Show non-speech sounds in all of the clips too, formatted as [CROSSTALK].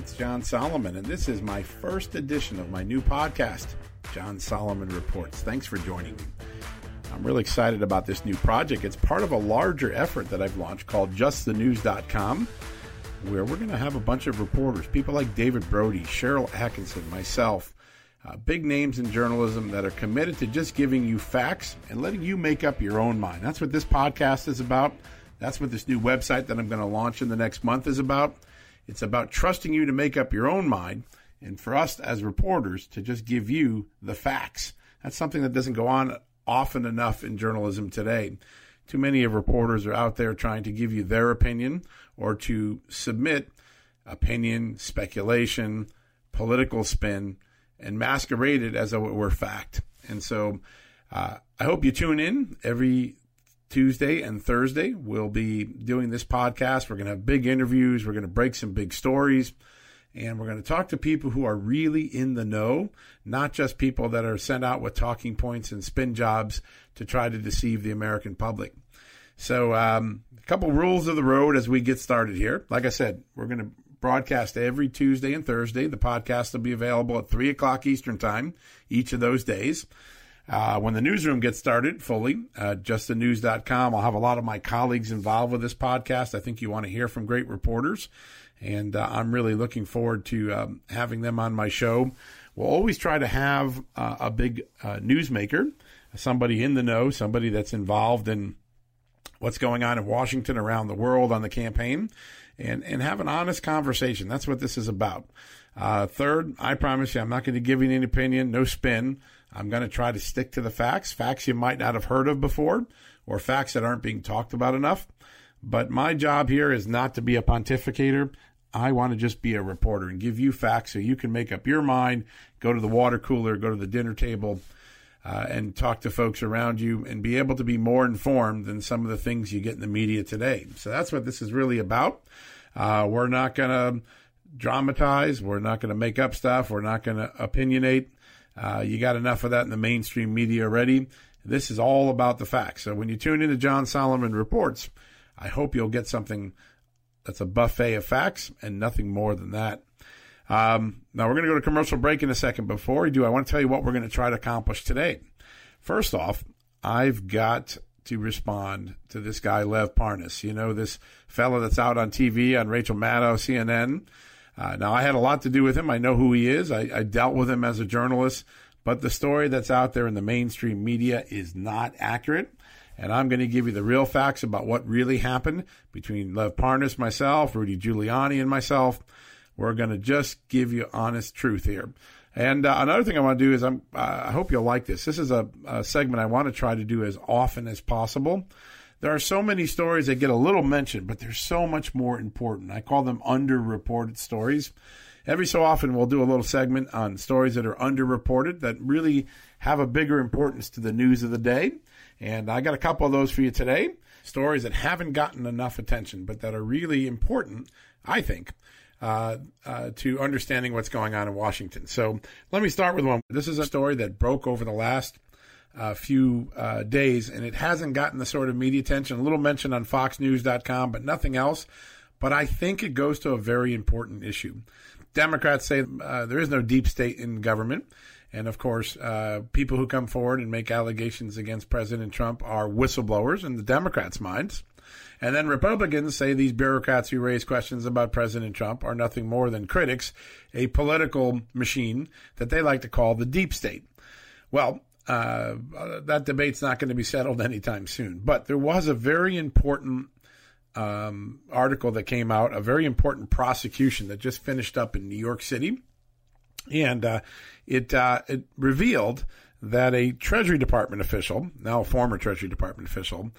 It's John Solomon, and this is my first edition of my new podcast, John Solomon Reports. Thanks for joining me. I'm really excited about this new project. It's part of a larger effort that I've launched called justthenews.com, where we're going to have a bunch of reporters, people like David Brody, Sharyl Attkisson, myself, uh, big names in journalism that are committed to just giving you facts and letting you make up your own mind. That's what this podcast is about. That's what this new website that I'm going to launch in the next month is about. It's about trusting you to make up your own mind and for us as reporters to just give you the facts. That's something that doesn't go on often enough in journalism today. Too many of reporters are out there trying to give you their opinion or to submit opinion, speculation, political spin, and masquerade it as though it were fact. And so uh, I hope you tune in every Tuesday and Thursday. We'll be doing this podcast. We're going to have big interviews. We're going to break some big stories. And we're going to talk to people who are really in the know, not just people that are sent out with talking points and spin jobs to try to deceive the American public. So, um, a couple rules of the road as we get started here. Like I said, we're going to broadcast every Tuesday and Thursday. The podcast will be available at 3 o'clock Eastern Time each of those days. Uh, when the newsroom gets started fully, uh, justthenews.com, I'll have a lot of my colleagues involved with this podcast. I think you want to hear from great reporters, and uh, I'm really looking forward to um, having them on my show. We'll always try to have uh, a big uh, newsmaker, somebody in the know, somebody that's involved in what's going on in Washington, around the world on the campaign, and, and have an honest conversation. That's what this is about. Uh, third, I promise you, I'm not going to give you any opinion, no spin. I'm going to try to stick to the facts, facts you might not have heard of before, or facts that aren't being talked about enough. But my job here is not to be a pontificator. I want to just be a reporter and give you facts so you can make up your mind, go to the water cooler, go to the dinner table, uh, and talk to folks around you and be able to be more informed than some of the things you get in the media today. So that's what this is really about. Uh, we're not going to dramatize. We're not going to make up stuff. We're not going to opinionate. Uh, you got enough of that in the mainstream media already. This is all about the facts. So when you tune into John Solomon Reports, I hope you'll get something that's a buffet of facts and nothing more than that. Um, now we're going to go to commercial break in a second. Before we do, I want to tell you what we're going to try to accomplish today. First off, I've got to respond to this guy Lev Parnas. You know this fellow that's out on TV on Rachel Maddow, CNN. Uh, now, I had a lot to do with him. I know who he is. I, I dealt with him as a journalist, but the story that's out there in the mainstream media is not accurate. And I'm going to give you the real facts about what really happened between Lev Parnas, myself, Rudy Giuliani, and myself. We're going to just give you honest truth here. And uh, another thing I want to do is I'm, uh, I hope you'll like this. This is a, a segment I want to try to do as often as possible. There are so many stories that get a little mention, but they're so much more important. I call them underreported stories. Every so often, we'll do a little segment on stories that are underreported that really have a bigger importance to the news of the day. And I got a couple of those for you today. Stories that haven't gotten enough attention, but that are really important I think, uh, uh, to understanding what's going on in Washington. So let me start with one. This is a story that broke over the last uh, few uh, days, and it hasn't gotten the sort of media attention. A little mention on FoxNews.com, but nothing else. But I think it goes to a very important issue. Democrats say uh, there is no deep state in government. And of course, uh, people who come forward and make allegations against President Trump are whistleblowers in the Democrats' minds. And then Republicans say these bureaucrats who raise questions about President Trump are nothing more than critics, a political machine that they like to call the deep state. Well, uh, that debate's not going to be settled [LAUGHS] anytime soon. But there was a very important um, article that came out, a very important prosecution that just finished up in New York City. And uh, it, uh, it revealed that a Treasury Department official, now a former Treasury Department official,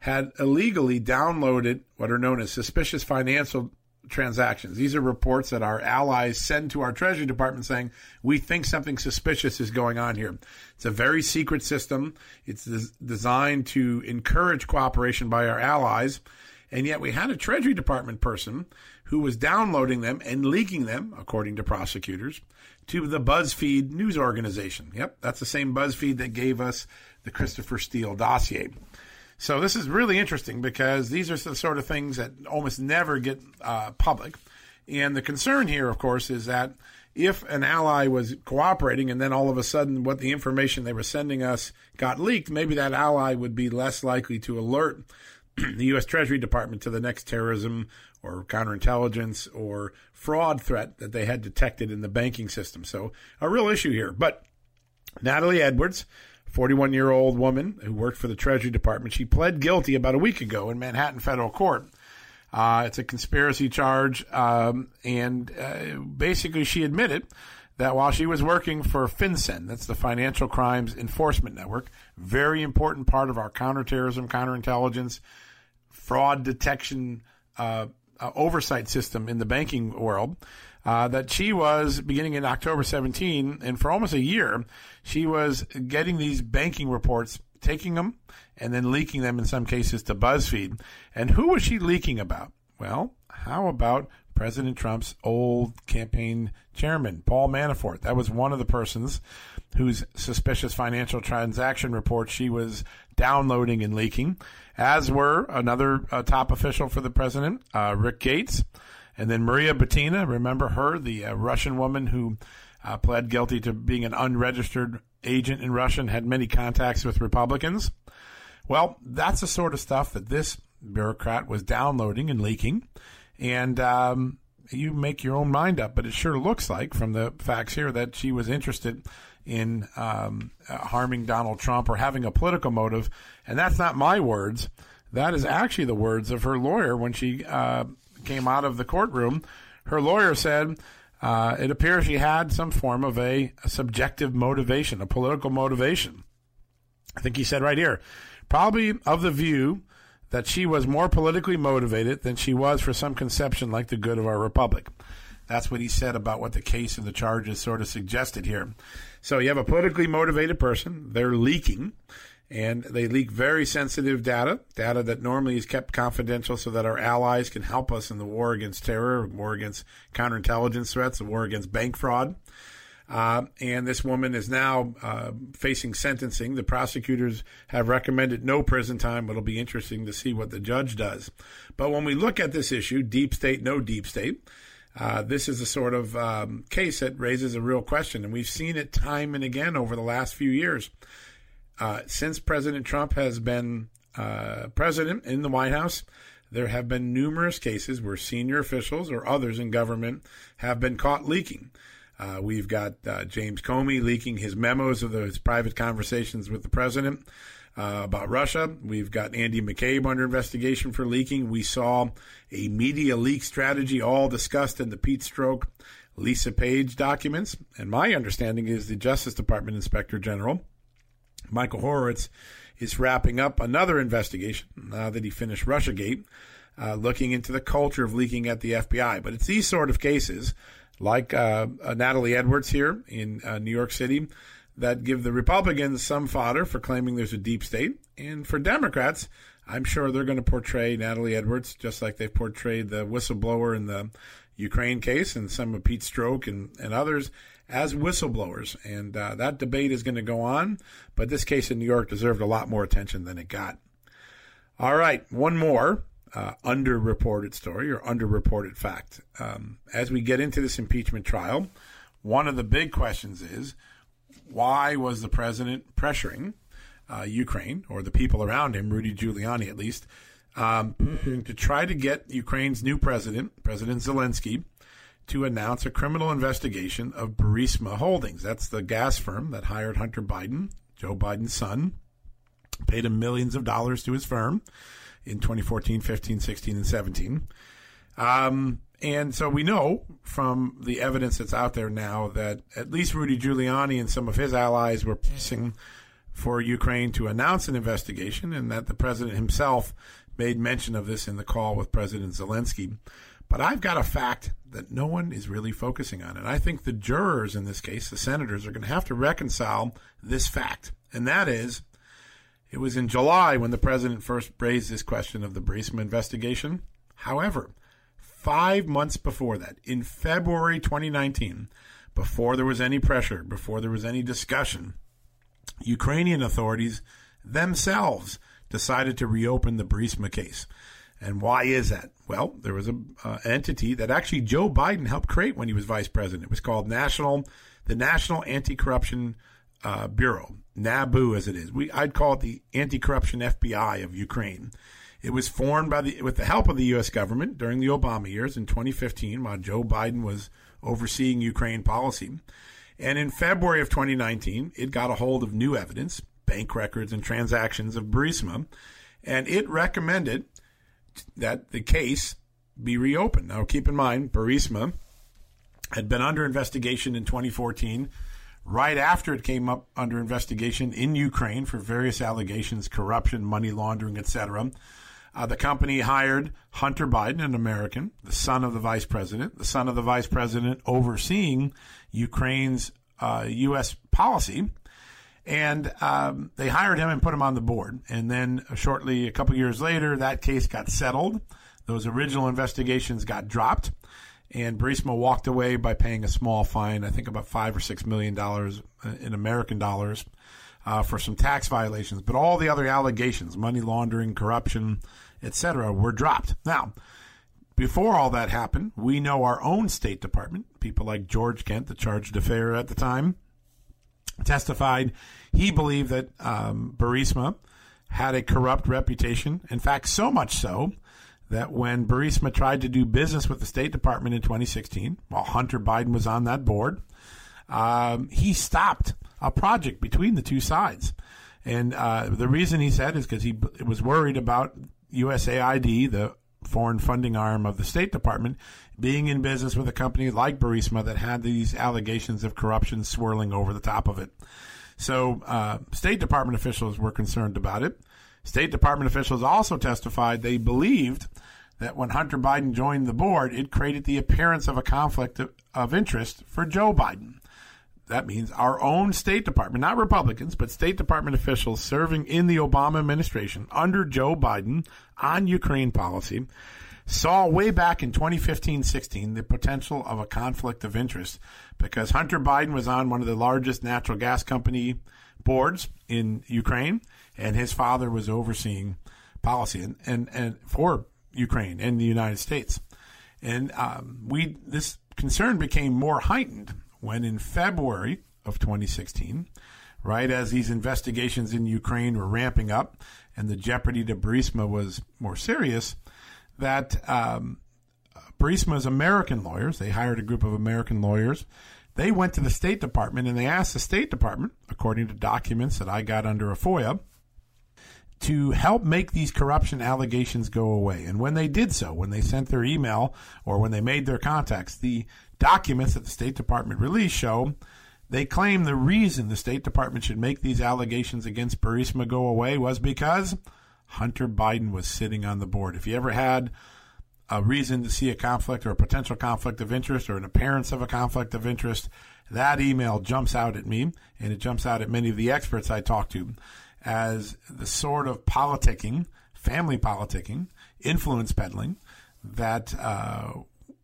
had illegally downloaded what are known as suspicious financial transactions. These are reports that our allies send to our Treasury Department saying, we think something suspicious is going on here. It's a very secret system. It's des- designed to encourage cooperation by our allies. And yet we had a Treasury Department person who was downloading them and leaking them, according to prosecutors, to the BuzzFeed news organization. Yep, that's the same BuzzFeed that gave us the Christopher Steele dossier. So this is really interesting because these are the sort of things that almost never get uh, public. And the concern here, of course, is that if an ally was cooperating and then all of a sudden what the information they were sending us got leaked, maybe that ally would be less likely to alert [CLEARS THROAT] the U.S. Treasury Department to the next terrorism or counterintelligence or fraud threat that they had detected in the banking system. So a real issue here. But Natalie Edwards 41 year old woman who worked for the Treasury Department. She pled guilty about a week ago in Manhattan federal court. Uh, it's a conspiracy charge, um, and uh, basically she admitted that while she was working for FinCEN, that's the Financial Crimes Enforcement Network, very important part of our counterterrorism, counterintelligence, fraud detection uh, uh oversight system in the banking world uh, that she was beginning in October 17, and for almost a year, she was getting these banking reports, taking them, and then leaking them in some cases to BuzzFeed. And who was she leaking about? Well, how about President Trump's old campaign chairman, Paul Manafort? That was one of the persons whose suspicious financial transaction reports she was downloading and leaking, as were another uh, top official for the president, uh, Rick Gates and then Maria Butina, remember her, the uh, Russian woman who uh, pled guilty to being an unregistered agent in Russia and had many contacts with Republicans. Well, that's the sort of stuff that this bureaucrat was downloading and leaking. And um, you make your own mind up, but it sure looks like, from the facts here, that she was interested in um, uh, harming Donald Trump or having a political motive. And that's not my words. That is actually the words of her lawyer when she uh, came out of the courtroom, her lawyer said uh, it appears she had some form of a, a subjective motivation, a political motivation. I think he said right here, probably of the view that she was more politically motivated than she was for some conception like the good of our republic. That's what he said about what the case and the charges sort of suggested here. So you have a politically motivated person, they're leaking and they leak very sensitive data, data that normally is kept confidential so that our allies can help us in the war against terror, war against counterintelligence threats, the war against bank fraud. Uh, and this woman is now uh, facing sentencing. The prosecutors have recommended no prison time, but it'll be interesting to see what the judge does. But when we look at this issue, deep state, no deep state, uh, this is a sort of um, case that raises a real question. And we've seen it time and again over the last few years. Uh, since President Trump has been uh, president in the White House, there have been numerous cases where senior officials or others in government have been caught leaking. Uh, we've got uh, James Comey leaking his memos of those private conversations with the president uh, about Russia. We've got Andy McCabe under investigation for leaking. We saw a media leak strategy all discussed in the Pete Strzok Lisa Page documents. And my understanding is the Justice Department Inspector General Michael Horowitz is wrapping up another investigation now that he finished Russiagate, uh, looking into the culture of leaking at the FBI. But it's these sort of cases, like uh, uh, Natalie Edwards here in uh, New York City, that give the Republicans some fodder for claiming there's a deep state, and for Democrats, I'm sure they're going to portray Natalie Edwards just like they've portrayed the whistleblower in the Ukraine case and some of Pete Strzok and, and others as whistleblowers. And uh, that debate is going to go on, but this case in New York deserved a lot more attention than it got. All right, one more uh, underreported story or underreported fact. Um, as we get into this impeachment trial, one of the big questions is why was the president pressuring uh, Ukraine or the people around him, Rudy Giuliani at least, um, to try to get Ukraine's new president, President Zelensky, to announce a criminal investigation of Burisma Holdings. That's the gas firm that hired Hunter Biden, Joe Biden's son, paid him millions of dollars to his firm in 2014, 15, 16, and 17. Um, and so we know from the evidence that's out there now that at least Rudy Giuliani and some of his allies were pressing for Ukraine to announce an investigation, and that the president himself made mention of this in the call with President Zelensky. But I've got a fact that no one is really focusing on. And I think the jurors in this case, the senators, are going to have to reconcile this fact. And that is, it was in July when the president first raised this question of the Burisma investigation. However, five months before that, in February 2019, before there was any pressure, before there was any discussion, Ukrainian authorities themselves decided to reopen the Burisma case. And why is that? Well, there was an uh, entity that actually Joe Biden helped create when he was vice president. It was called National, the National Anti-Corruption uh, Bureau, NABU as it is. We I'd call it the Anti-Corruption FBI of Ukraine. It was formed by the with the help of the U.S. government during the Obama years in 2015, while Joe Biden was overseeing Ukraine policy. And in February of 2019, it got a hold of new evidence, bank records and transactions of Burisma, and it recommended that the case be reopened. Now, keep in mind, Burisma had been under investigation in 2014, right after it came up under investigation in Ukraine for various allegations, corruption, money laundering, etc. Uh, the company hired Hunter Biden, an American, the son of the vice president, the son of the vice president overseeing Ukraine's uh, U.S. policy. And um, they hired him and put him on the board. And then shortly, a couple years later, that case got settled. Those original investigations got dropped. And Burisma walked away by paying a small fine, I think about five or six million dollars uh, in American dollars, uh, for some tax violations. But all the other allegations, money laundering, corruption, etc., were dropped. Now, before all that happened, we know our own State Department, people like George Kent, the charge d'affaires at the time, testified he believed that um, Burisma had a corrupt reputation. In fact, so much so that when Burisma tried to do business with the State Department in 2016, while Hunter Biden was on that board, um, he stopped a project between the two sides. And uh, the reason he said is because he was worried about USAID, the foreign funding arm of the State Department, being in business with a company like Burisma that had these allegations of corruption swirling over the top of it. So, uh, State Department officials were concerned about it. State Department officials also testified they believed that when Hunter Biden joined the board, it created the appearance of a conflict of, of interest for Joe Biden. That means our own State Department, not Republicans, but State Department officials serving in the Obama administration under Joe Biden on Ukraine policy saw way back in 2015 16 the potential of a conflict of interest because Hunter Biden was on one of the largest natural gas company boards in Ukraine, and his father was overseeing policy and, and, and for Ukraine and the United States. And um, we this concern became more heightened when in February of 2016, right as these investigations in Ukraine were ramping up and the jeopardy to Burisma was more serious, that um, Burisma's American lawyers, they hired a group of American lawyers. They went to the State Department and they asked the State Department, according to documents that I got under a FOIA, to help make these corruption allegations go away. And when they did so, when they sent their email or when they made their contacts, the documents that the State Department released show they claim the reason the State Department should make these allegations against Burisma go away was because Hunter Biden was sitting on the board. If you ever had a reason to see a conflict or a potential conflict of interest or an appearance of a conflict of interest, that email jumps out at me and it jumps out at many of the experts I talk to as the sort of politicking family politicking, influence peddling that uh,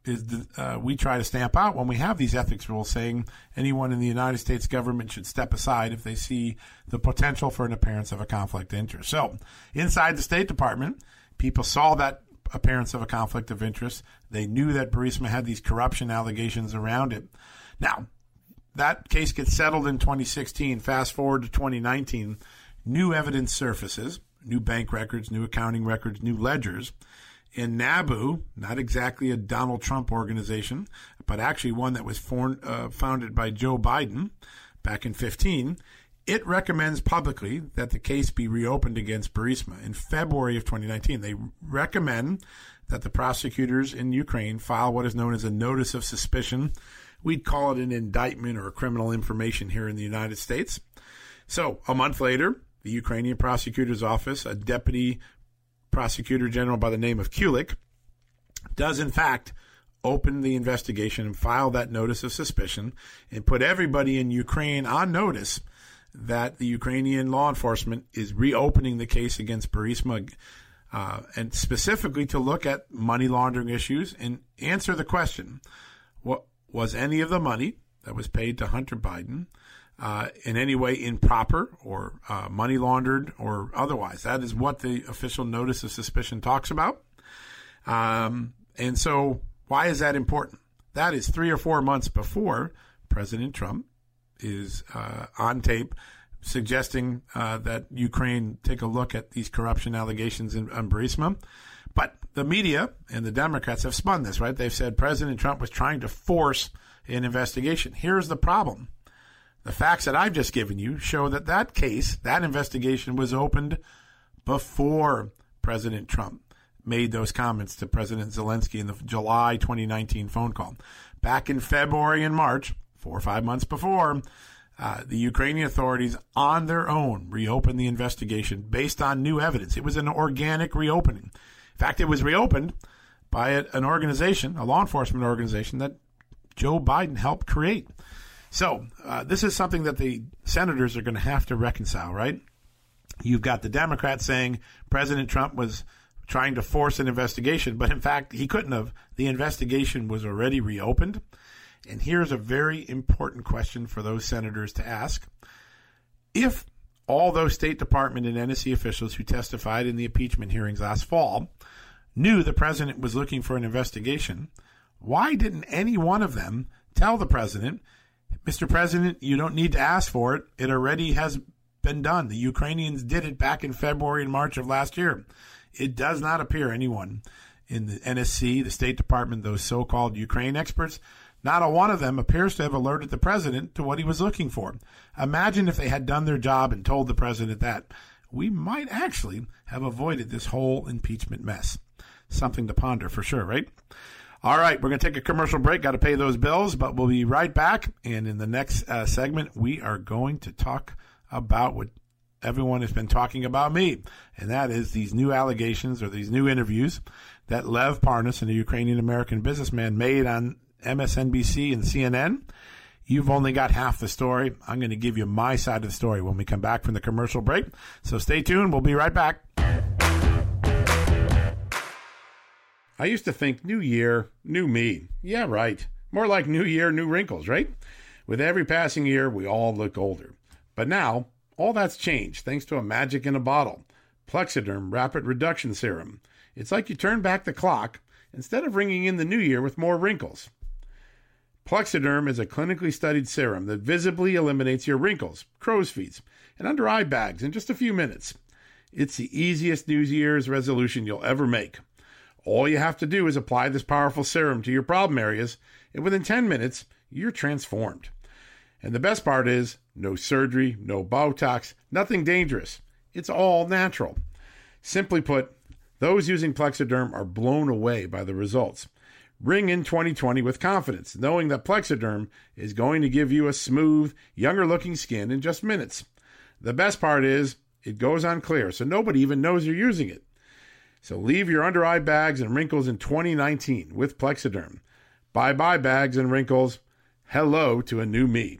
is the, uh, we try to stamp out when we have these ethics rules saying anyone in the United States government should step aside if they see the potential for an appearance of a conflict of interest. So, inside the State Department, people saw that appearance of a conflict of interest. They knew that Burisma had these corruption allegations around it. Now, that case gets settled in 2016. Fast forward to 2019, new evidence surfaces, new bank records, new accounting records, new ledgers in NABU, not exactly a Donald Trump organization, but actually one that was for, uh, founded by Joe Biden back in 15, it recommends publicly that the case be reopened against Burisma. In February of 2019, they recommend that the prosecutors in Ukraine file what is known as a notice of suspicion. We'd call it an indictment or criminal information here in the United States. So, a month later, the Ukrainian prosecutor's office, a deputy prosecutor general by the name of Kulik does, in fact, open the investigation and file that notice of suspicion and put everybody in Ukraine on notice that the Ukrainian law enforcement is reopening the case against Burisma uh, and specifically to look at money laundering issues and answer the question what was any of the money that was paid to Hunter Biden uh, in any way improper or uh, money laundered or otherwise. That is what the official notice of suspicion talks about. Um, and so, why is that important? That is three or four months before President Trump is uh, on tape suggesting uh, that Ukraine take a look at these corruption allegations in, in Burisma. But the media and the Democrats have spun this, right? They've said President Trump was trying to force an investigation. Here's the problem the facts that I've just given you show that that case, that investigation was opened before President Trump made those comments to President Zelensky in the July 2019 phone call. Back in February and March, four or five months before, uh, the Ukrainian authorities on their own reopened the investigation based on new evidence. It was an organic reopening. In fact, it was reopened by a, an organization, a law enforcement organization that Joe Biden helped create. So uh, this is something that the senators are going to have to reconcile, right? You've got the Democrats saying President Trump was trying to force an investigation, but in fact, he couldn't have. The investigation was already reopened. And here's a very important question for those senators to ask. If all those State Department and NSC officials who testified in the impeachment hearings last fall knew the president was looking for an investigation, why didn't any one of them tell the president Mr. President, you don't need to ask for it. It already has been done. The Ukrainians did it back in February and March of last year. It does not appear anyone in the NSC, the State Department, those so called Ukraine experts, not a one of them appears to have alerted the president to what he was looking for. Imagine if they had done their job and told the president that. We might actually have avoided this whole impeachment mess. Something to ponder for sure, right? All right, we're going to take a commercial break. Got to pay those bills, but we'll be right back. And in the next uh, segment, we are going to talk about what everyone has been talking about me, and that is these new allegations or these new interviews that Lev Parnas, a Ukrainian American businessman, made on MSNBC and CNN. You've only got half the story. I'm going to give you my side of the story when we come back from the commercial break. So stay tuned. We'll be right back. I used to think new year, new me. Yeah, right. More like new year, new wrinkles, right? With every passing year, we all look older. But now, all that's changed thanks to a magic in a bottle Plexaderm Rapid Reduction Serum. It's like you turn back the clock instead of ringing in the new year with more wrinkles. Plexaderm is a clinically studied serum that visibly eliminates your wrinkles, crow's feet, and under eye bags in just a few minutes. It's the easiest New Year's resolution you'll ever make. All you have to do is apply this powerful serum to your problem areas, and within 10 minutes, you're transformed. And the best part is no surgery, no Botox, nothing dangerous. It's all natural. Simply put, those using Plexaderm are blown away by the results. Ring in 2020 with confidence, knowing that Plexaderm is going to give you a smooth, younger looking skin in just minutes. The best part is, it goes on clear, so nobody even knows you're using it. So leave your under eye bags and wrinkles in 2019 with Plexaderm. Bye bye bags and wrinkles. Hello to a new me.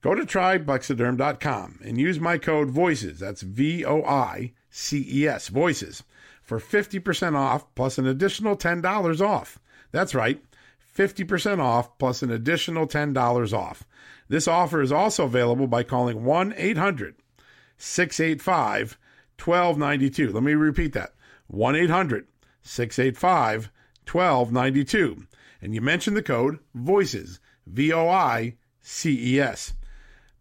Go to tryplexaderm.com and use my code VOICES, that's V O I C E S, Voices, for 50% off plus an additional $10 off. That's right, 50% off plus an additional $10 off. This offer is also available by calling 1 800 685 1292. Let me repeat that 1 800 685 1292. And you mention the code VOICES, V O I C E S.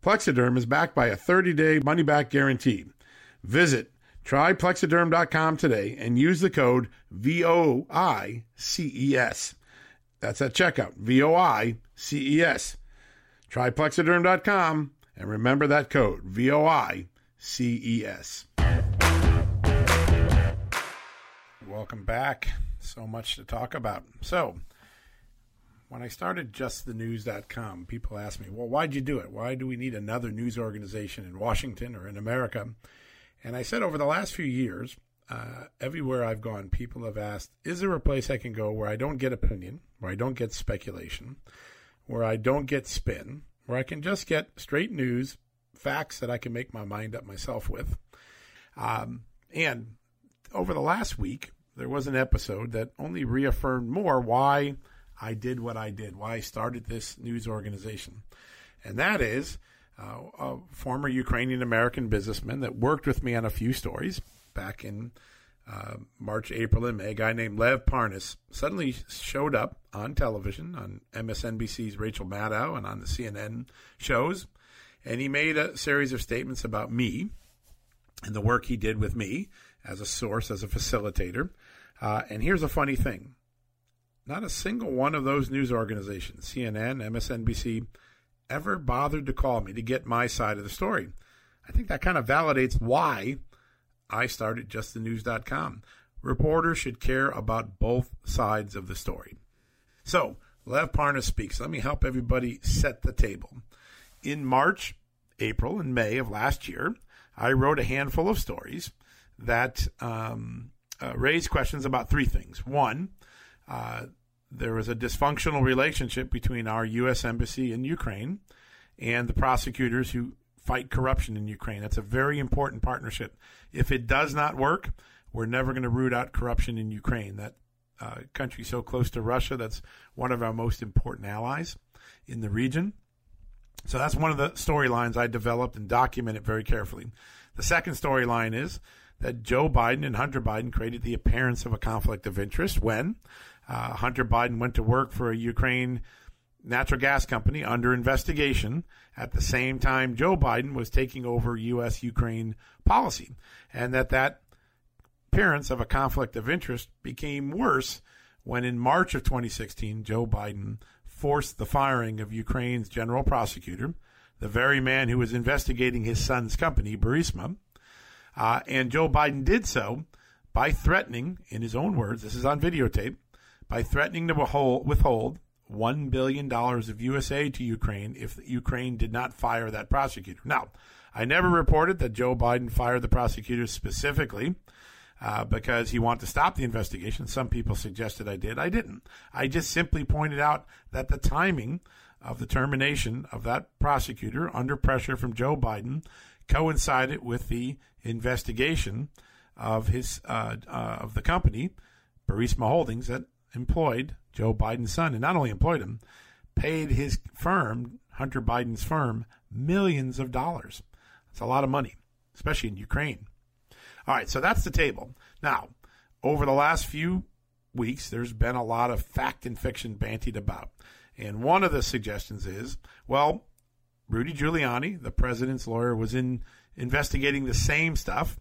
Plexaderm is backed by a 30 day money back guarantee. Visit tryplexaderm.com today and use the code VOICES. That's at checkout, VOICES. Tryplexaderm.com and remember that code, VOICES. Welcome back. So much to talk about. So, when I started justthenews.com, people asked me, well, why'd you do it? Why do we need another news organization in Washington or in America? And I said over the last few years, uh, everywhere I've gone, people have asked, is there a place I can go where I don't get opinion, where I don't get speculation, where I don't get spin, where I can just get straight news, facts that I can make my mind up myself with? Um, and over the last week, there was an episode that only reaffirmed more why I did what I did, why I started this news organization. And that is uh, a former Ukrainian American businessman that worked with me on a few stories back in uh, March, April, and May. A guy named Lev Parnas suddenly showed up on television on MSNBC's Rachel Maddow and on the CNN shows. And he made a series of statements about me and the work he did with me as a source, as a facilitator. Uh, and here's a funny thing not a single one of those news organizations, CNN, MSNBC, ever bothered to call me to get my side of the story. I think that kind of validates why I started justthenews.com. Reporters should care about both sides of the story. So, Lev Parnas speaks. Let me help everybody set the table. In March, April, and May of last year, I wrote a handful of stories that um, uh, raised questions about three things. One, uh, there was a dysfunctional relationship between our U.S. Embassy in Ukraine and the prosecutors who fight corruption in Ukraine. That's a very important partnership. If it does not work, we're never going to root out corruption in Ukraine. That uh, country so close to Russia, that's one of our most important allies in the region. So that's one of the storylines I developed and documented very carefully. The second storyline is that Joe Biden and Hunter Biden created the appearance of a conflict of interest when uh, Hunter Biden went to work for a Ukraine natural gas company under investigation at the same time Joe Biden was taking over U.S. Ukraine policy, and that that appearance of a conflict of interest became worse when in March of 2016 Joe Biden forced the firing of Ukraine's general prosecutor, the very man who was investigating his son's company, Burisma. Uh, and Joe Biden did so by threatening, in his own words, this is on videotape, by threatening to withhold $1 billion of USA to Ukraine if Ukraine did not fire that prosecutor. Now, I never reported that Joe Biden fired the prosecutor specifically uh, because he wanted to stop the investigation. Some people suggested I did. I didn't. I just simply pointed out that the timing of the termination of that prosecutor under pressure from Joe Biden coincided with the investigation of his uh, uh, of the company, Burisma Holdings, that employed Joe Biden's son, and not only employed him, paid his firm, Hunter Biden's firm, millions of dollars. That's a lot of money, especially in Ukraine. All right, so that's the table. Now, over the last few weeks, there's been a lot of fact and fiction bantied about. And one of the suggestions is well, Rudy Giuliani, the president's lawyer, was in investigating the same stuff.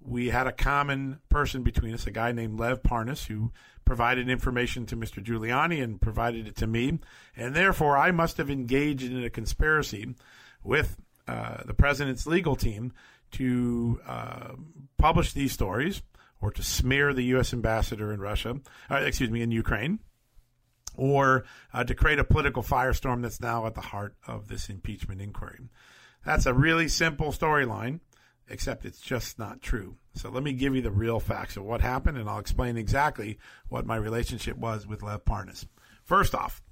We had a common person between us, a guy named Lev Parnas, who provided information to Mr. Giuliani and provided it to me, and therefore I must have engaged in a conspiracy with uh, the president's legal team to uh, publish these stories or to smear the U.S. ambassador in Russia, uh, excuse me, in Ukraine, or uh, to create a political firestorm that's now at the heart of this impeachment inquiry. That's a really simple storyline except it's just not true. So let me give you the real facts of what happened, and I'll explain exactly what my relationship was with Lev Parnas. First off,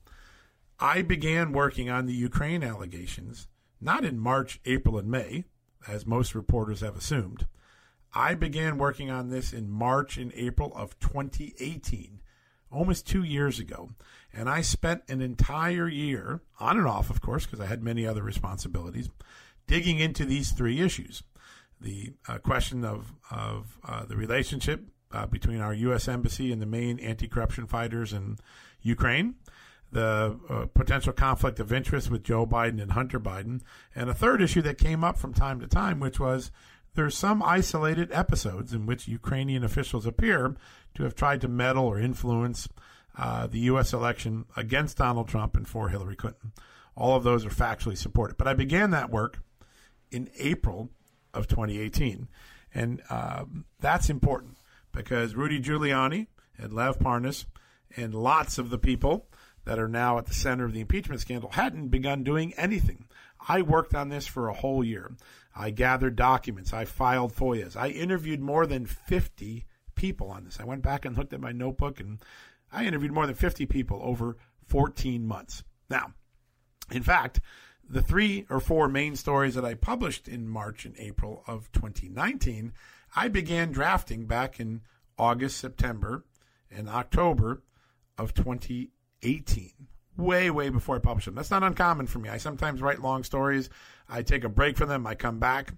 I began working on the Ukraine allegations not in March, April, and May, as most reporters have assumed. I began working on this in March and April of 2018, almost two years ago. And I spent an entire year, on and off, of course, because I had many other responsibilities, digging into these three issues the uh, question of, of uh, the relationship uh, between our U.S. Embassy and the main anti corruption fighters in Ukraine, the uh, potential conflict of interest with Joe Biden and Hunter Biden, and a third issue that came up from time to time, which was there's some isolated episodes in which Ukrainian officials appear to have tried to meddle or influence uh, the U.S. election against Donald Trump and for Hillary Clinton. All of those are factually supported. But I began that work in April of 2018. And um, that's important because Rudy Giuliani and Lev Parnas and lots of the people that are now at the center of the impeachment scandal hadn't begun doing anything. I worked on this for a whole year. I gathered documents. I filed FOIAs. I interviewed more than 50 people on this. I went back and looked at my notebook and I interviewed more than 50 people over 14 months. Now, in fact, the three or four main stories that I published in March and April of 2019, I began drafting back in August, September, and October of 2018. Way, way before I publish them. That's not uncommon for me. I sometimes write long stories. I take a break from them. I come back.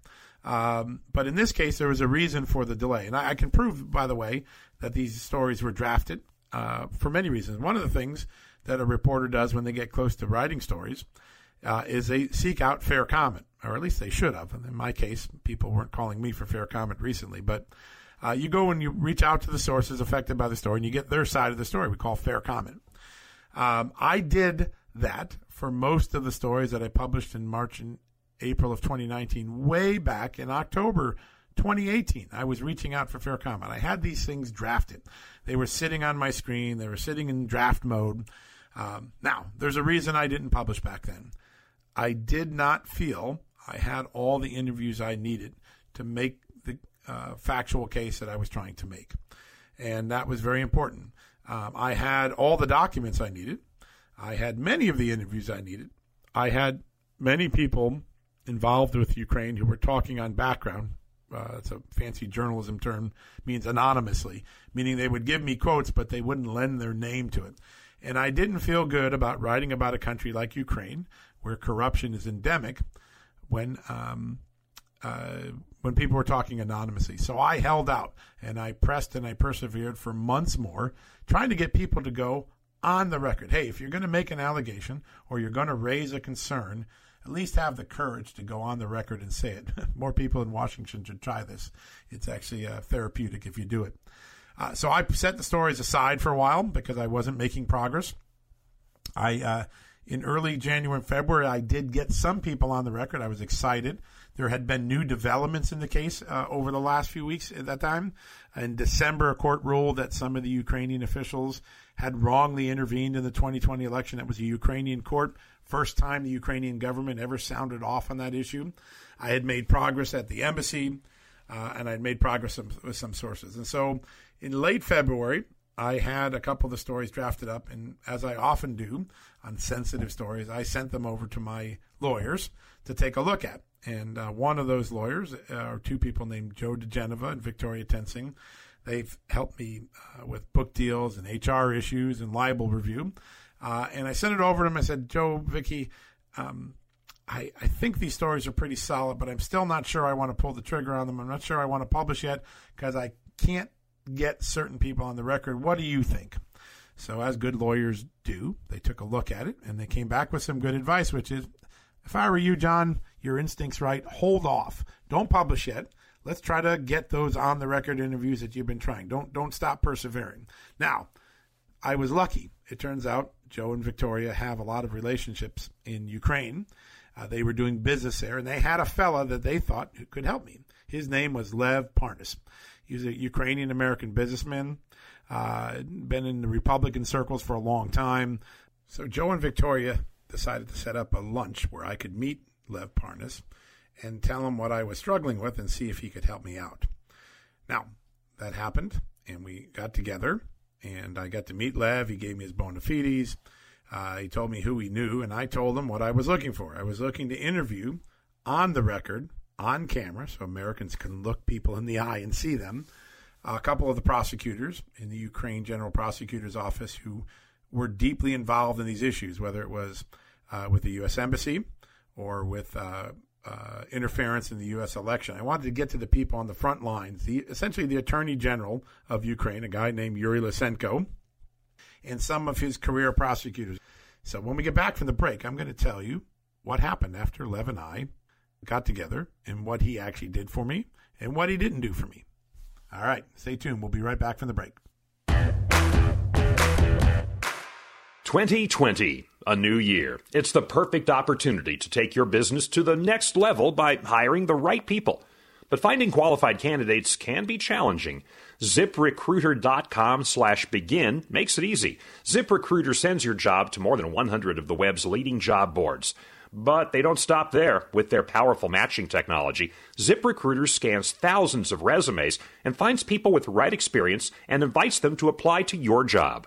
Um, but in this case, there was a reason for the delay. And I, I can prove, by the way, that these stories were drafted uh, for many reasons. One of the things that a reporter does when they get close to writing stories uh, is they seek out fair comment, or at least they should have. And in my case, people weren't calling me for fair comment recently, but uh, you go and you reach out to the sources affected by the story and you get their side of the story. We call fair comment. Um, I did that for most of the stories that I published in March and April of 2019, way back in October 2018. I was reaching out for fair comment. I had these things drafted. They were sitting on my screen. They were sitting in draft mode. Um, now, there's a reason I didn't publish back then. I did not feel I had all the interviews I needed to make the uh, factual case that I was trying to make. And that was very important. Um, I had all the documents I needed. I had many of the interviews I needed. I had many people involved with Ukraine who were talking on background. Uh, it's a fancy journalism term, means anonymously, meaning they would give me quotes, but they wouldn't lend their name to it. And I didn't feel good about writing about a country like Ukraine, where corruption is endemic, when um, uh, when people were talking anonymously. So I held out and I pressed and I persevered for months more, trying to get people to go on the record. Hey, if you're going to make an allegation or you're going to raise a concern, at least have the courage to go on the record and say it. [LAUGHS] more people in Washington should try this. It's actually uh, therapeutic if you do it. Uh, so I set the stories aside for a while because I wasn't making progress. I uh, in early January and February, I did get some people on the record. I was excited. There had been new developments in the case uh, over the last few weeks at that time. In December, a court ruled that some of the Ukrainian officials had wrongly intervened in the 2020 election. That was a Ukrainian court. First time the Ukrainian government ever sounded off on that issue. I had made progress at the embassy, uh, and I had made progress with some sources. And so in late February, I had a couple of the stories drafted up, and as I often do on sensitive stories, I sent them over to my lawyers to take a look at. And uh, one of those lawyers uh, are two people named Joe diGenova and Victoria Toensing. They've helped me uh, with book deals and HR issues and libel review. Uh, and I sent it over to them. I said, Joe, Vicky, um, I, I think these stories are pretty solid, but I'm still not sure I want to pull the trigger on them. I'm not sure I want to publish yet because I can't get certain people on the record. What do you think? So, as good lawyers do, they took a look at it and they came back with some good advice, which is if I were you, John, your instinct's right. Hold off. Don't publish yet. Let's try to get those on the record interviews that you've been trying. Don't don't stop persevering. Now, I was lucky. It turns out Joe and Victoria have a lot of relationships in Ukraine. Uh, they were doing business there, and they had a fella that they thought could help me. His name was Lev Parnas. He's a Ukrainian American businessman, uh, been in the Republican circles for a long time. So Joe and Victoria decided to set up a lunch where I could meet Lev Parnas and tell him what I was struggling with and see if he could help me out. Now, that happened, and we got together, and I got to meet Lev. He gave me his bona fides. Uh, he told me who he knew, and I told him what I was looking for. I was looking to interview on the record on camera so Americans can look people in the eye and see them. A couple of the prosecutors in the Ukraine General Prosecutor's Office who were deeply involved in these issues, whether it was uh, with the U.S. Embassy or with uh, uh, interference in the U.S. election. I wanted to get to the people on the front lines, the, essentially the Attorney General of Ukraine, a guy named Yuri Lutsenko, and some of his career prosecutors. So when we get back from the break, I'm going to tell you what happened after Lev and I got together and what he actually did for me and what he didn't do for me. All right, stay tuned. We'll be right back from the break. 2020, a new year. It's the perfect opportunity to take your business to the next level by hiring the right people. But finding qualified candidates can be challenging. ZipRecruiter.com slash begin makes it easy. ZipRecruiter sends your job to more than 100 of the web's leading job boards. But they don't stop there. With their powerful matching technology, ZipRecruiter scans thousands of resumes and finds people with the right experience and invites them to apply to your job.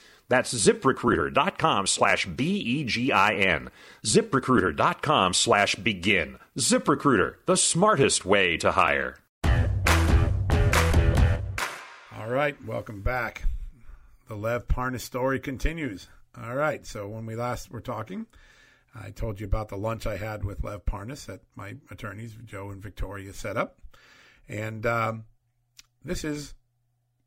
That's ziprecruiter.com slash B-E-G-I-N. ziprecruiter.com slash begin. ZipRecruiter, the smartest way to hire. All right, welcome back. The Lev Parnas story continues. All right, so when we last were talking, I told you about the lunch I had with Lev Parnas that my attorneys, Joe and Victoria, set up. And um, this has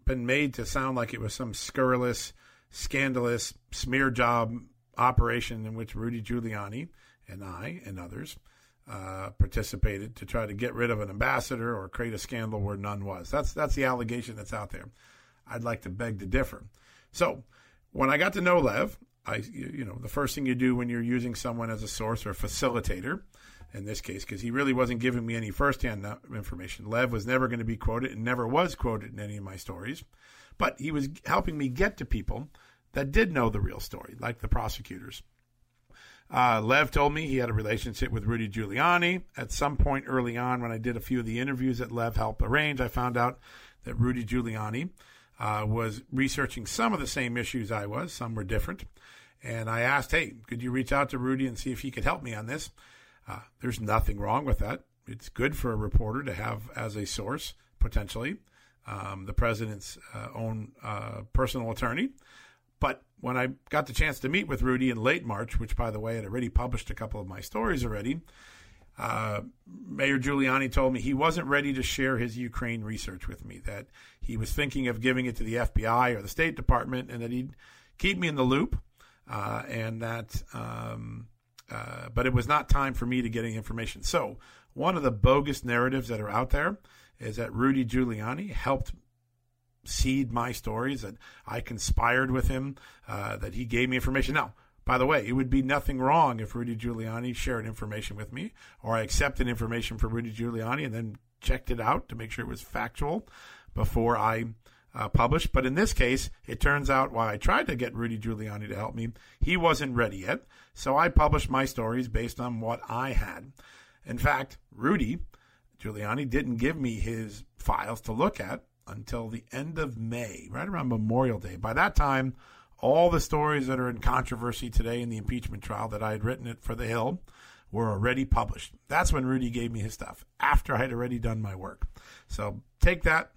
been made to sound like it was some scurrilous scandalous smear job operation in which Rudy Giuliani and I and others uh, participated to try to get rid of an ambassador or create a scandal where none was. That's that's the allegation that's out there. I'd like to beg to differ. So when I got to know Lev, I you know the first thing you do when you're using someone as a source or facilitator, in this case, because he really wasn't giving me any firsthand information. Lev was never going to be quoted and never was quoted in any of my stories, but he was helping me get to people that did know the real story, like the prosecutors. Uh, Lev told me he had a relationship with Rudy Giuliani. At some point early on, when I did a few of the interviews that Lev helped arrange, I found out that Rudy Giuliani uh, was researching some of the same issues I was, some were different. And I asked, hey, could you reach out to Rudy and see if he could help me on this? Uh, there's nothing wrong with that. It's good for a reporter to have as a source, potentially, um, the president's uh, own uh, personal attorney. But when I got the chance to meet with Rudy in late March, which, by the way, had already published a couple of my stories already, uh, Mayor Giuliani told me he wasn't ready to share his Ukraine research with me, that he was thinking of giving it to the FBI or the State Department, and that he'd keep me in the loop, uh, and that, um, uh, but it was not time for me to get any information. So, one of the bogus narratives that are out there is that Rudy Giuliani helped seed my stories, that I conspired with him, uh, that he gave me information. Now, by the way, it would be nothing wrong if Rudy Giuliani shared information with me, or I accepted information from Rudy Giuliani and then checked it out to make sure it was factual before I uh, published. But in this case, it turns out while I tried to get Rudy Giuliani to help me, he wasn't ready yet. So I published my stories based on what I had. In fact, Rudy Giuliani didn't give me his files to look at until the end of May, right around Memorial Day. By that time, all the stories that are in controversy today in the impeachment trial that I had written it for The Hill were already published. That's when Rudy gave me his stuff, after I had already done my work. So take that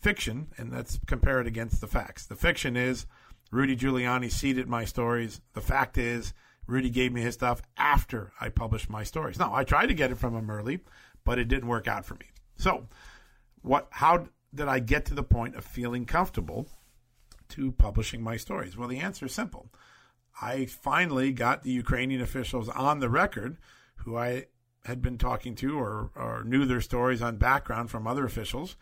fiction and let's compare it against the facts. The fiction is Rudy Giuliani seeded my stories. The fact is Rudy gave me his stuff after I published my stories. Now, I tried to get it from him early, but it didn't work out for me. So, what how did I get to the point of feeling comfortable to publishing my stories? Well, the answer is simple. I finally got the Ukrainian officials on the record who I had been talking to or, or knew their stories on background from other officials.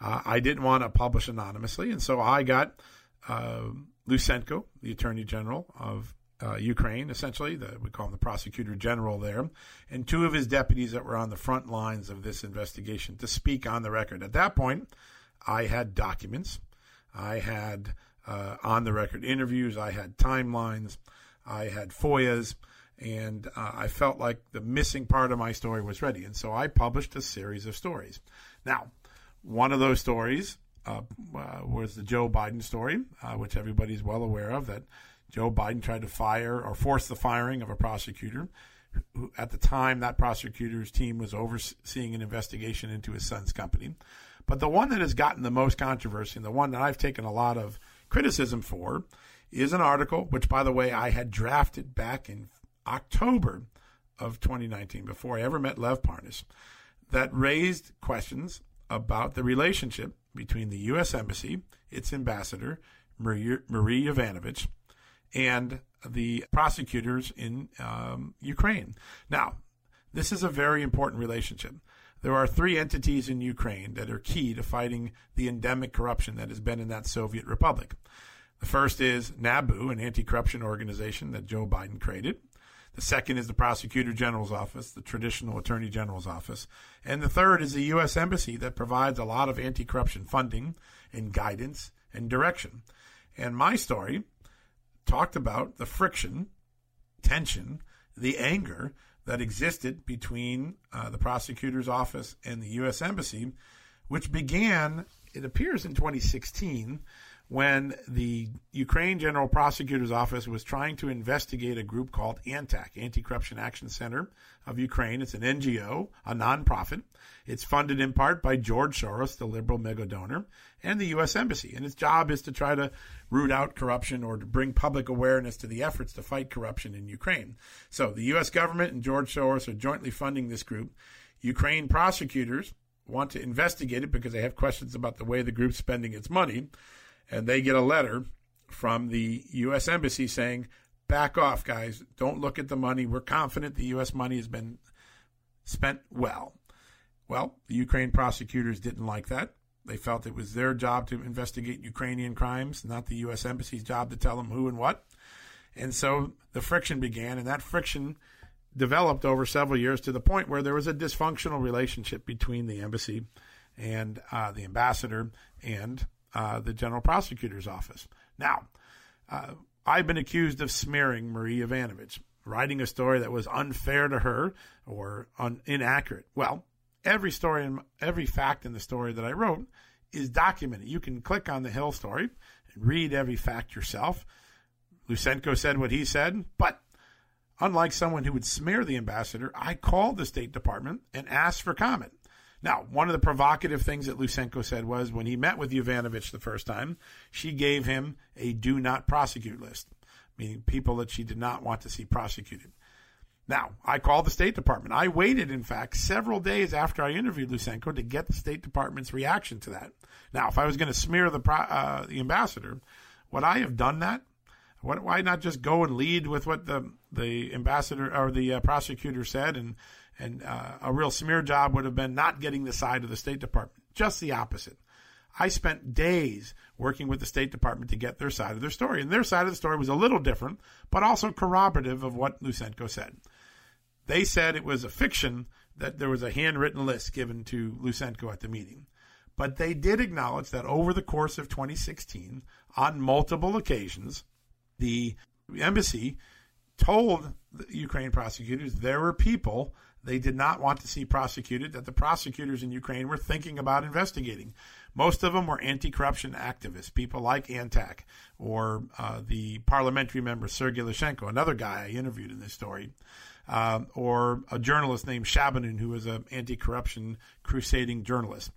Uh, I didn't want to publish anonymously, and so I got uh, Lutsenko, the Attorney General of uh, Ukraine, essentially. The, we call him the prosecutor general there, and two of his deputies that were on the front lines of this investigation to speak on the record. At that point, I had documents. I had uh, on the record interviews, I had timelines, I had FOIAs, and uh, I felt like the missing part of my story was ready. And so I published a series of stories. Now, one of those stories uh, uh, was the Joe Biden story, uh, which everybody's well aware of, that Joe Biden tried to fire or force the firing of a prosecutor. Who, at the time, that prosecutor's team was overseeing an investigation into his son's company. But the one that has gotten the most controversy, and the one that I've taken a lot of criticism for, is an article, which, by the way, I had drafted back in October of 2019, before I ever met Lev Parnas, that raised questions about the relationship between the U.S. Embassy, its ambassador, Marie, Marie Yovanovitch, and the prosecutors in um, Ukraine. Now, this is a very important relationship. There are three entities in Ukraine that are key to fighting the endemic corruption that has been in that Soviet republic. The first is NABU, an anti corruption organization that Joe Biden created. The second is the Prosecutor General's Office, the traditional Attorney General's Office. And the third is the U.S. Embassy that provides a lot of anti corruption funding and guidance and direction. And my story talked about the friction, tension, the anger that existed between uh, the prosecutor's office and the U.S. Embassy, which began, it appears, in 2016 when the Ukraine General Prosecutor's Office was trying to investigate a group called ANTAC, Anti-Corruption Action Center of Ukraine. It's an NGO, a nonprofit. It's funded in part by George Soros, the liberal mega donor, and the U.S. Embassy. And its job is to try to root out corruption or to bring public awareness to the efforts to fight corruption in Ukraine. So the U.S. government and George Soros are jointly funding this group. Ukraine prosecutors want to investigate it because they have questions about the way the group's spending its money and they get a letter from the U.S. Embassy saying, back off, guys. Don't look at the money. We're confident the U.S. money has been spent well. Well, the Ukraine prosecutors didn't like that. They felt it was their job to investigate Ukrainian crimes, not the U.S. Embassy's job to tell them who and what. And so the friction began, and that friction developed over several years to the point where there was a dysfunctional relationship between the embassy and uh, the ambassador and uh, the general prosecutor's office. Now, uh, I've been accused of smearing Marie Yovanovitch, writing a story that was unfair to her or un- inaccurate. Well, every story and every fact in the story that I wrote is documented. You can click on the Hill story and read every fact yourself. Lutsenko said what he said, but unlike someone who would smear the ambassador, I called the State Department and asked for comment. Now, one of the provocative things that Lutsenko said was when he met with Yovanovitch the first time, she gave him a do not prosecute list, meaning people that she did not want to see prosecuted. Now, I called the State Department. I waited, in fact, several days after I interviewed Lutsenko to get the State Department's reaction to that. Now, if I was going to smear the, uh, the ambassador, would I have done that? why not just go and lead with what the the ambassador or the uh, prosecutor said and and uh, a real smear job would have been not getting the side of the State Department. Just the opposite. I spent days working with the State Department to get their side of their story. And their side of the story was a little different, but also corroborative of what Lutsenko said. They said it was a fiction that there was a handwritten list given to Lutsenko at the meeting. But they did acknowledge that over the course of 2016, on multiple occasions, the embassy told the Ukraine prosecutors there were people they did not want to see prosecuted that the prosecutors in Ukraine were thinking about investigating. Most of them were anti corruption activists, people like ANTAC or uh, the parliamentary member Sergei Leshchenko, another guy I interviewed in this story, um, or a journalist named Shabunin, who was an anti corruption crusading journalist.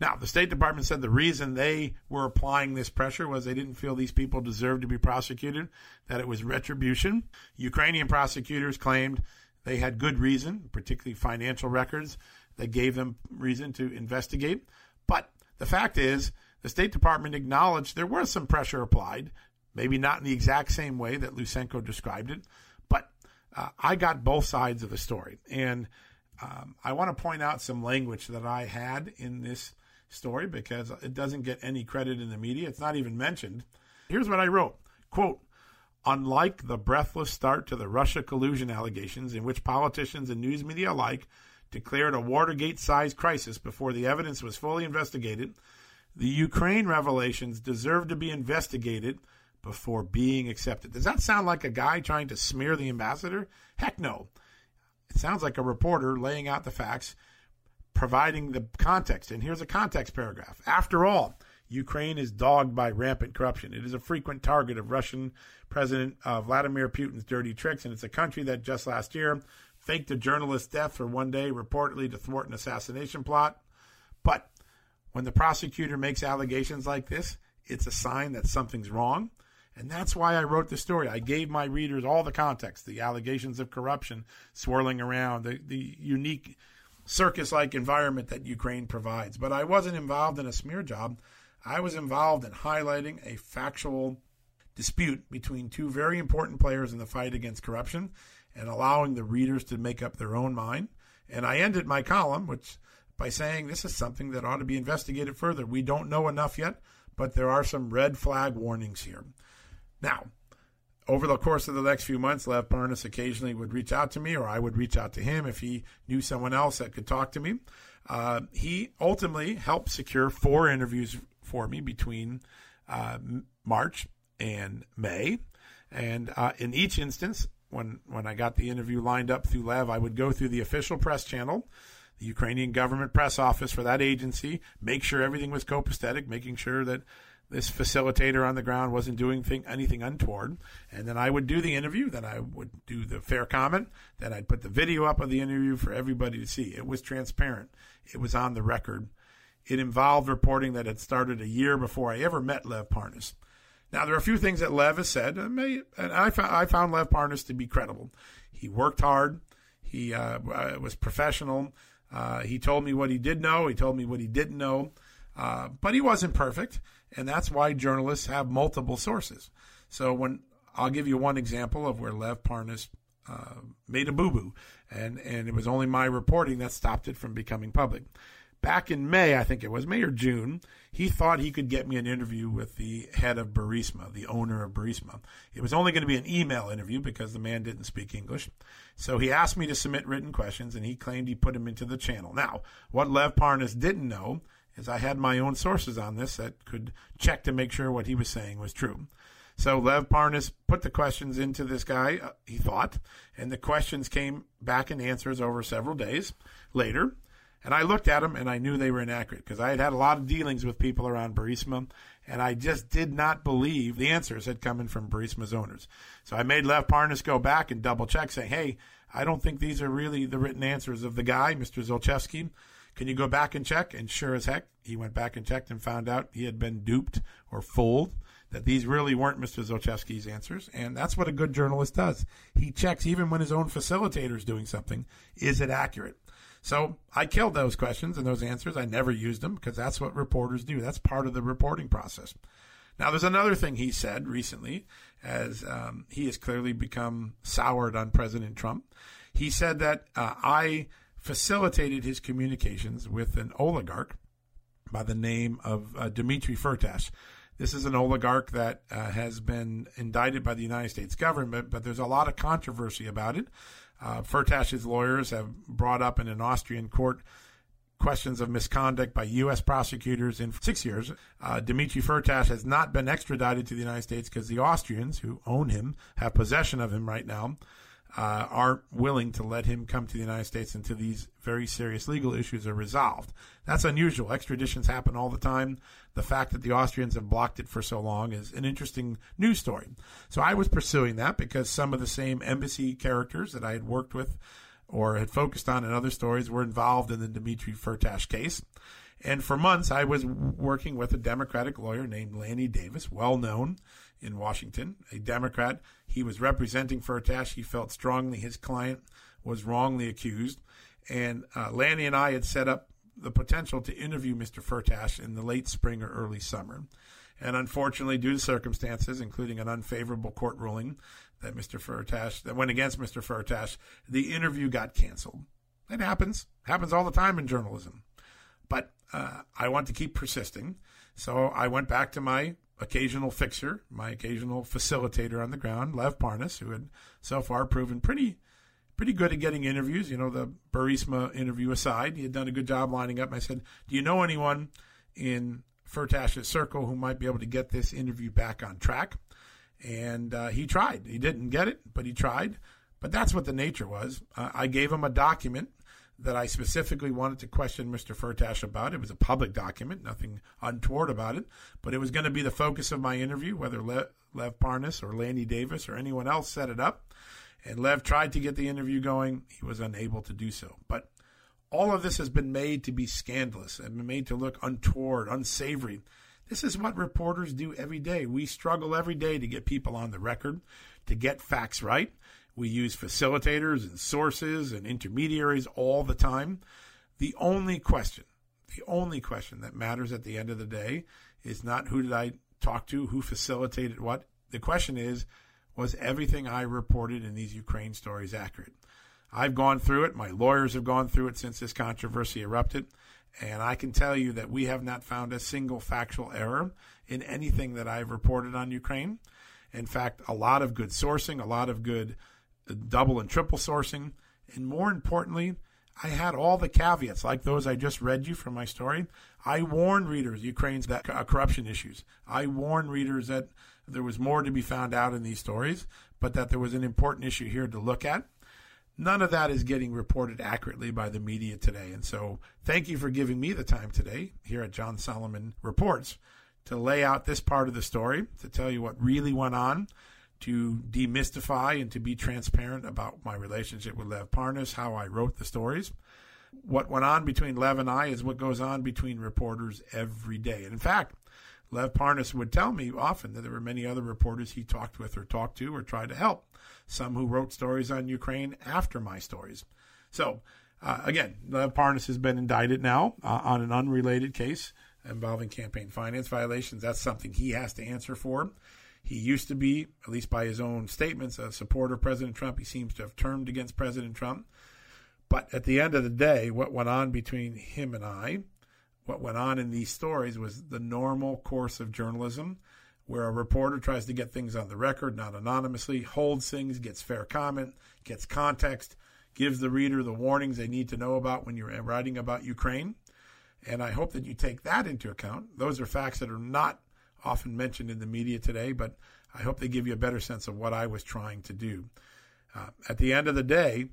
Now, the State Department said the reason they were applying this pressure was they didn't feel these people deserved to be prosecuted, that it was retribution. Ukrainian prosecutors claimed they had good reason, particularly financial records, that gave them reason to investigate. But the fact is, the State Department acknowledged there was some pressure applied, maybe not in the exact same way that Lutsenko described it, but uh, I got both sides of the story. And um, I want to point out some language that I had in this story because it doesn't get any credit in the media. It's not even mentioned. Here's what I wrote quote Unlike the breathless start to the Russia collusion allegations, in which politicians and news media alike declared a Watergate sized crisis before the evidence was fully investigated, The Ukraine revelations deserve to be investigated before being accepted. Does that sound like a guy trying to smear the ambassador? Heck no. It sounds like a reporter laying out the facts, providing the context. And here's a context paragraph. After all, Ukraine is dogged by rampant corruption. It is a frequent target of Russian President uh, Vladimir Putin's dirty tricks, and it's a country that just last year faked a journalist's death for one day, reportedly to thwart an assassination plot. But when the prosecutor makes allegations like this, it's a sign that something's wrong. And that's why I wrote the story. I gave my readers all the context, the allegations of corruption swirling around, the, the unique circus like environment that Ukraine provides. But I wasn't involved in a smear job. I was involved in highlighting a factual dispute between two very important players in the fight against corruption and allowing the readers to make up their own mind. And I ended my column, which by saying this is something that ought to be investigated further. We don't know enough yet, but there are some red flag warnings here. Now, over the course of the next few months, Lev Parnas occasionally would reach out to me, or I would reach out to him if he knew someone else that could talk to me. Uh, he ultimately helped secure four interviews for me between uh, March and May. And uh, in each instance, when, when I got the interview lined up through Lev, I would go through the official press channel, the Ukrainian government press office for that agency, make sure everything was copacetic, making sure that this facilitator on the ground wasn't doing thing, anything untoward. And then I would do the interview. Then I would do the fair comment. Then I'd put the video up of the interview for everybody to see. It was transparent. It was on the record. It involved reporting that had started a year before I ever met Lev Parnas. Now, there are a few things that Lev has said, and I found, Lev Parnas to be credible. He worked hard. He uh, was professional. Uh, he told me what he did know. He told me what he didn't know. Uh, but he wasn't perfect, and that's why journalists have multiple sources. So when I'll give you one example of where Lev Parnas uh, made a boo boo, and and it was only my reporting that stopped it from becoming public. Back in May, I think it was May or June, he thought he could get me an interview with the head of Burisma, the owner of Burisma. It was only going to be an email interview because the man didn't speak English. So he asked me to submit written questions, and he claimed he put them into the channel. Now, what Lev Parnas didn't know is I had my own sources on this that could check to make sure what he was saying was true. So Lev Parnas put the questions into this guy, uh, he thought, and the questions came back in answers over several days later. And I looked at them and I knew they were inaccurate because I had had a lot of dealings with people around Burisma and I just did not believe the answers had come in from Burisma's owners. So I made Lev Parnas go back and double check saying, hey, I don't think these are really the written answers of the guy, Mr. Zlochevsky. Can you go back and check? And sure as heck, he went back and checked and found out he had been duped or fooled, that these really weren't Mr. Zlochevsky's answers. And that's what a good journalist does. He checks even when his own facilitator is doing something. Is it accurate? So I killed those questions and those answers. I never used them because that's what reporters do. That's part of the reporting process. Now, there's another thing he said recently, as um, he has clearly become soured on President Trump. He said that uh, I facilitated his communications with an oligarch by the name of uh, Dmitry Firtash. This is an oligarch that uh, has been indicted by the United States government, but there's a lot of controversy about it. Uh, Firtash's lawyers have brought up in an Austrian court questions of misconduct by U.S. prosecutors in six years. Uh, Dmitry Firtash has not been extradited to the United States because the Austrians, who own him, have possession of him right now uh, aren't willing to let him come to the United States until these very serious legal issues are resolved. That's unusual. Extraditions happen all the time. The fact that the Austrians have blocked it for so long is an interesting news story. So I was pursuing that because some of the same embassy characters that I had worked with or had focused on in other stories were involved in the Dmitry Firtash case. And for months, I was working with a Democratic lawyer named Lanny Davis, well known in Washington, a Democrat. He was representing Firtash. He felt strongly his client was wrongly accused. And uh, Lanny and I had set up the potential to interview Mr. Firtash in the late spring or early summer. And unfortunately, due to circumstances, including an unfavorable court ruling that Mr. Firtash that went against Mr. Firtash, the interview got canceled. It happens. Happens all the time in journalism. But uh, I want to keep persisting. So I went back to my occasional fixer, my occasional facilitator on the ground, Lev Parnas, who had so far proven pretty pretty good at getting interviews. You know, the Burisma interview aside, he had done a good job lining up. I said, "Do you know anyone in Firtash Circle who might be able to get this interview back on track. And uh, he tried. He didn't get it, but he tried. But that's what the nature was. Uh, I gave him a document that I specifically wanted to question Mr. Firtash about. It was a public document, nothing untoward about it, but it was going to be the focus of my interview, whether Le- Lev Parnas or Lanny Davis or anyone else set it up. And Lev tried to get the interview going. He was unable to do so. But all of this has been made to be scandalous and made to look untoward, unsavory. This is what reporters do every day. We struggle every day to get people on the record, to get facts right. We use facilitators and sources and intermediaries all the time. The only question, the only question that matters at the end of the day is not who did I talk to, who facilitated what. The question is, was everything I reported in these Ukraine stories accurate? I've gone through it. My lawyers have gone through it since this controversy erupted. And I can tell you that we have not found a single factual error in anything that I've reported on Ukraine. In fact, a lot of good sourcing, a lot of good double and triple sourcing. And more importantly, I had all the caveats, like those I just read you from my story. I warned readers Ukraine's that uh, corruption issues. I warned readers that there was more to be found out in these stories, but that there was an important issue here to look at. None of that is getting reported accurately by the media today. And so thank you for giving me the time today here at John Solomon Reports to lay out this part of the story, to tell you what really went on, to demystify and to be transparent about my relationship with Lev Parnas, how I wrote the stories. What went on between Lev and I is what goes on between reporters every day. And in fact, Lev Parnas would tell me often that there were many other reporters he talked with or talked to or tried to help some who wrote stories on Ukraine after my stories. So, uh, again, Lev Parnas has been indicted now uh, on an unrelated case involving campaign finance violations. That's something he has to answer for. He used to be, at least by his own statements, a supporter of President Trump. He seems to have turned against President Trump. But at the end of the day, what went on between him and I, what went on in these stories was the normal course of journalism where a reporter tries to get things on the record, not anonymously, holds things, gets fair comment, gets context, gives the reader the warnings they need to know about when you're writing about Ukraine. And I hope that you take that into account. Those are facts that are not often mentioned in the media today, but I hope they give you a better sense of what I was trying to do. Uh, at the end of the day,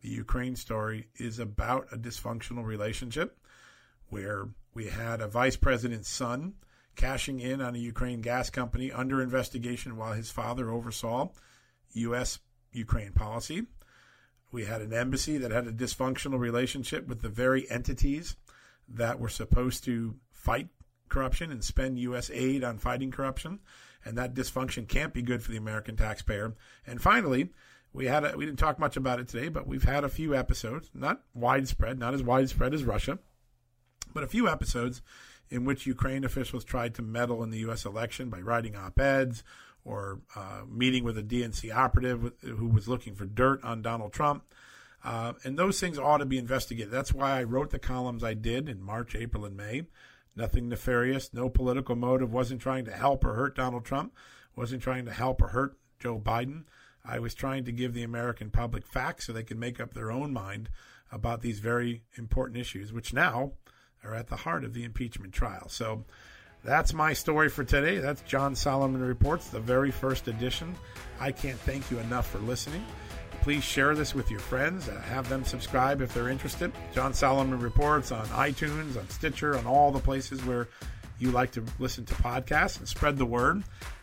the Ukraine story is about a dysfunctional relationship where we had a vice president's son cashing in on a Ukraine gas company under investigation while his father oversaw U.S. Ukraine policy. We had an embassy that had a dysfunctional relationship with the very entities that were supposed to fight corruption and spend U.S. aid on fighting corruption. And that dysfunction can't be good for the American taxpayer. And finally, we had a, we didn't talk much about it today, but we've had a few episodes, not widespread, not as widespread as Russia, but a few episodes in which Ukraine officials tried to meddle in the U.S. election by writing op eds or uh, meeting with a DNC operative who was looking for dirt on Donald Trump. Uh, and those things ought to be investigated. That's why I wrote the columns I did in March, April, and May. Nothing nefarious, no political motive, wasn't trying to help or hurt Donald Trump, wasn't trying to help or hurt Joe Biden. I was trying to give the American public facts so they could make up their own mind about these very important issues, which now are at the heart of the impeachment trial. So that's my story for today. That's John Solomon Reports, the very first edition. I can't thank you enough for listening. Please share this with your friends. Have them subscribe if they're interested. John Solomon Reports on iTunes, on Stitcher, on all the places where you like to listen to podcasts and spread the word.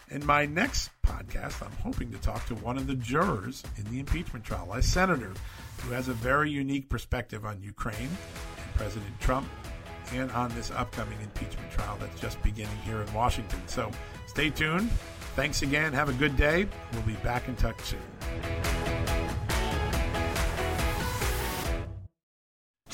In my next podcast, I'm hoping to talk to one of the jurors in the impeachment trial, a senator who has a very unique perspective on Ukraine and President Trump and on this upcoming impeachment trial that's just beginning here in Washington. So stay tuned. Thanks again. Have a good day. We'll be back in touch soon.